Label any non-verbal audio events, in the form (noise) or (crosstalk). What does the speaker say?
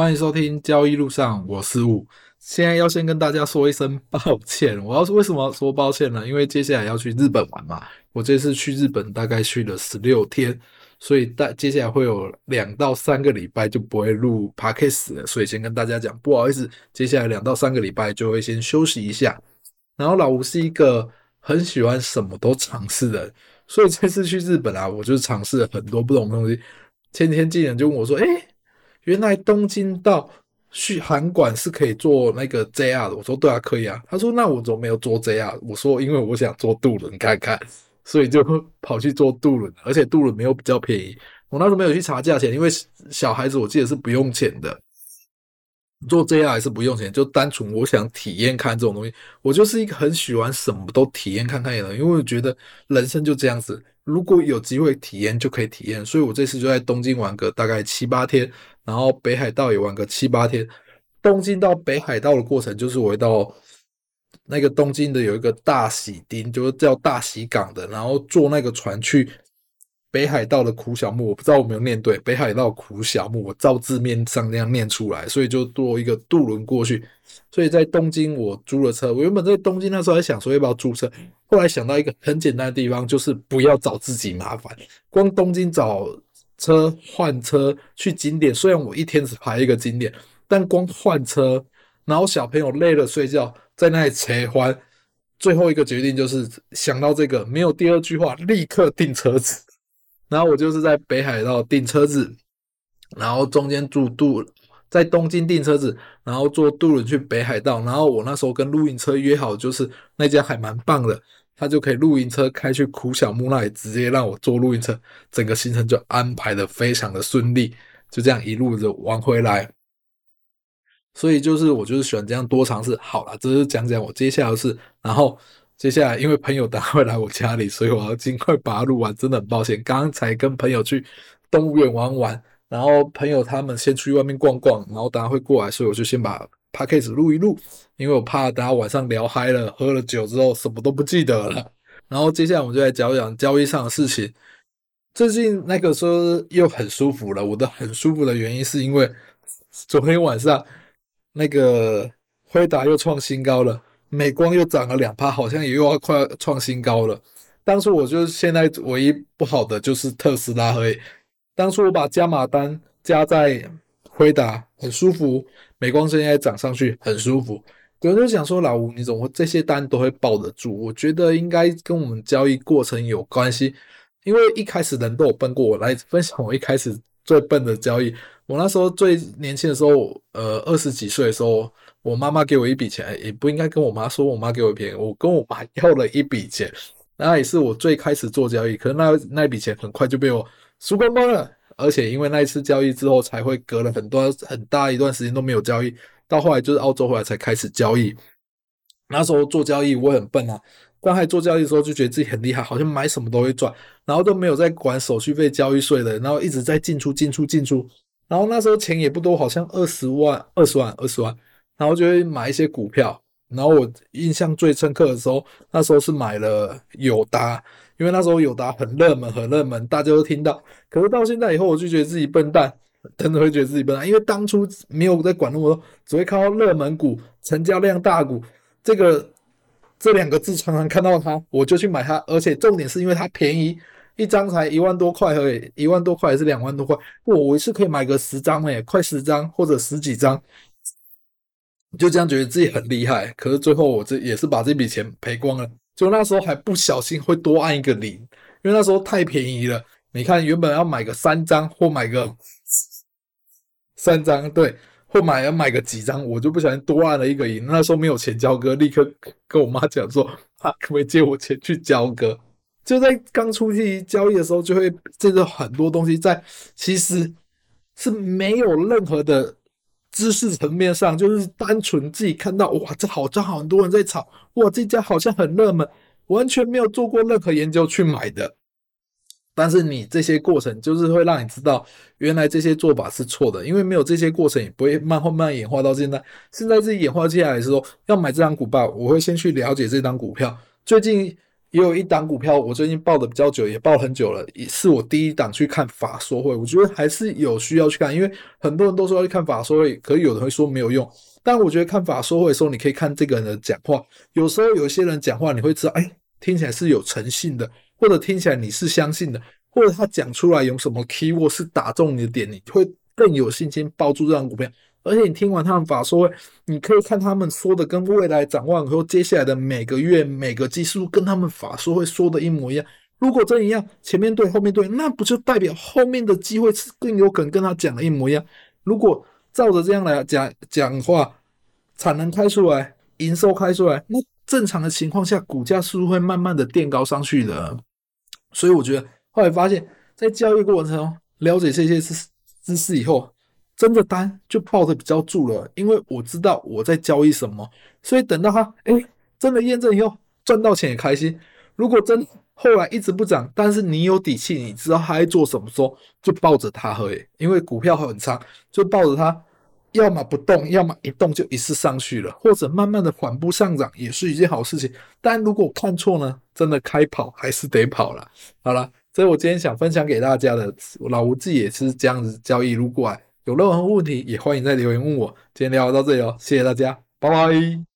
欢迎收听交易路上，我是吴。现在要先跟大家说一声抱歉，(laughs) 我要是为什么要说抱歉呢？因为接下来要去日本玩嘛。我这次去日本大概去了十六天，所以大接下来会有两到三个礼拜就不会录 Podcast 了，所以先跟大家讲，不好意思，接下来两到三个礼拜就会先休息一下。然后老吴是一个很喜欢什么都尝试的人，所以这次去日本啊，我就尝试了很多不同的东西。前天竟然就问我说：“诶，原来东京到去函馆是可以坐那个 JR 的。”我说：“对啊，可以啊。”他说：“那我怎么没有坐 JR？” 我说：“因为我想坐渡轮看看，所以就跑去坐渡轮，而且渡轮没有比较便宜。我那时候没有去查价钱，因为小孩子我记得是不用钱的。”做 JR 还是不用钱，就单纯我想体验看这种东西。我就是一个很喜欢什么都体验看看的人，因为我觉得人生就这样子，如果有机会体验就可以体验。所以我这次就在东京玩个大概七八天，然后北海道也玩个七八天。东京到北海道的过程就是我到那个东京的有一个大喜町，就是叫大喜港的，然后坐那个船去。北海道的苦小木，我不知道我没有念对。北海道苦小木，我照字面上那样念出来，所以就坐一个渡轮过去。所以在东京我租了车，我原本在东京那时候还想说要不要租车，后来想到一个很简单的地方，就是不要找自己麻烦。光东京找车换车去景点，虽然我一天只排一个景点，但光换车，然后小朋友累了睡觉，在那里切换，最后一个决定就是想到这个，没有第二句话，立刻订车子。然后我就是在北海道订车子，然后中间住渡，在东京订车子，然后坐渡轮去北海道。然后我那时候跟露营车约好，就是那家还蛮棒的，他就可以露营车开去苦小木那里，直接让我坐露营车，整个行程就安排的非常的顺利，就这样一路的玩回来。所以就是我就是喜欢这样多尝试。好了，这是讲讲我接下来的事，然后。接下来，因为朋友等会来我家里，所以我要尽快把它录完。真的很抱歉，(laughs) 刚才跟朋友去动物园玩玩，然后朋友他们先去外面逛逛，然后等下会过来，所以我就先把 podcast 录一录，因为我怕等下晚上聊嗨了，喝了酒之后什么都不记得了。然后接下来我们就来讲讲交易上的事情。最近那个说又很舒服了，我的很舒服的原因是因为昨天晚上那个辉达又创新高了。美光又涨了两趴，好像也又要快要创新高了。当初我就现在唯一不好的就是特斯拉而已。当初我把加码单加在辉达，很舒服。美光现在涨上去，很舒服。有人就想说，老吴你怎么这些单都会抱得住？我觉得应该跟我们交易过程有关系。因为一开始人都有奔过，我来分享我一开始最笨的交易。我那时候最年轻的时候，呃，二十几岁的时候。我妈妈给我一笔钱，也不应该跟我妈说，我妈给我钱，我跟我妈要了一笔钱，那也是我最开始做交易，可是那那笔钱很快就被我输光光了，而且因为那一次交易之后，才会隔了很多很大一段时间都没有交易，到后来就是澳洲回来才开始交易。那时候做交易我很笨啊，刚开始做交易的时候就觉得自己很厉害，好像买什么都会赚，然后都没有在管手续费、交易税的，然后一直在进出、进出、进出，然后那时候钱也不多，好像二十万、二十万、二十万。然后就会买一些股票，然后我印象最深刻的时候，那时候是买了友达，因为那时候友达很热门，很热门，大家都听到。可是到现在以后，我就觉得自己笨蛋，真的会觉得自己笨蛋，因为当初没有在管那么多，只会看到热门股、成交量大股，这个这两个字常常看到它，我就去买它。而且重点是因为它便宜，一张才一万多块而已，一万多块还是两万多块，我我一次可以买个十张诶，快十张或者十几张。就这样觉得自己很厉害，可是最后我这也是把这笔钱赔光了。就那时候还不小心会多按一个零，因为那时候太便宜了。你看原本要买个三张或买个三张，对，或买要买个几张，我就不小心多按了一个零。那时候没有钱交割，立刻 (laughs) 跟我妈讲说：“啊，可不可以借我钱去交割？”就在刚出去交易的时候，就会这个很多东西在，其实是没有任何的。知识层面上，就是单纯自己看到哇，这好像很多人在炒，哇，这家好像很热门，完全没有做过任何研究去买的。但是你这些过程，就是会让你知道，原来这些做法是错的，因为没有这些过程，也不会慢慢慢演化到现在。现在自己演化接下来的时候，要买这张股票，我会先去了解这张股票最近也有一档股票，我最近报的比较久，也报很久了，也是我第一档去看法说会。我觉得还是有需要去看，因为很多人都说要去看法说会，可是有人会说没有用。但我觉得看法说会的时候，你可以看这个人的讲话，有时候有些人讲话，你会知道，哎，听起来是有诚信的，或者听起来你是相信的，或者他讲出来有什么 keyword 是打中你的点，你会更有信心抱住这张股票。而且你听完他们法说会，你可以看他们说的跟未来展望和接下来的每个月每个季数跟他们法说会说的一模一样。如果真一样，前面对后面对，那不就代表后面的机会是更有可能跟他讲的一模一样？如果照着这样来讲讲话，产能开出来，营收开出来，那正常的情况下，股价是不是会慢慢的垫高上去的？所以我觉得后来发现，在交易过程中了解这些知知识以后。真的单就抱得比较住了，因为我知道我在交易什么，所以等到他哎、真的验证以后赚到钱也开心。如果真后来一直不涨，但是你有底气，你知道他在做什么时候，就抱着它而已。因为股票很长，就抱着它，要么不动，要么一动就一次上去了，或者慢慢的缓步上涨也是一件好事情。但如果看错呢，真的开跑还是得跑了。好了，这是我今天想分享给大家的，老吴自己也是这样子交易路过来。有任何问题也欢迎在留言问我。今天聊到这里哦，谢谢大家，拜拜。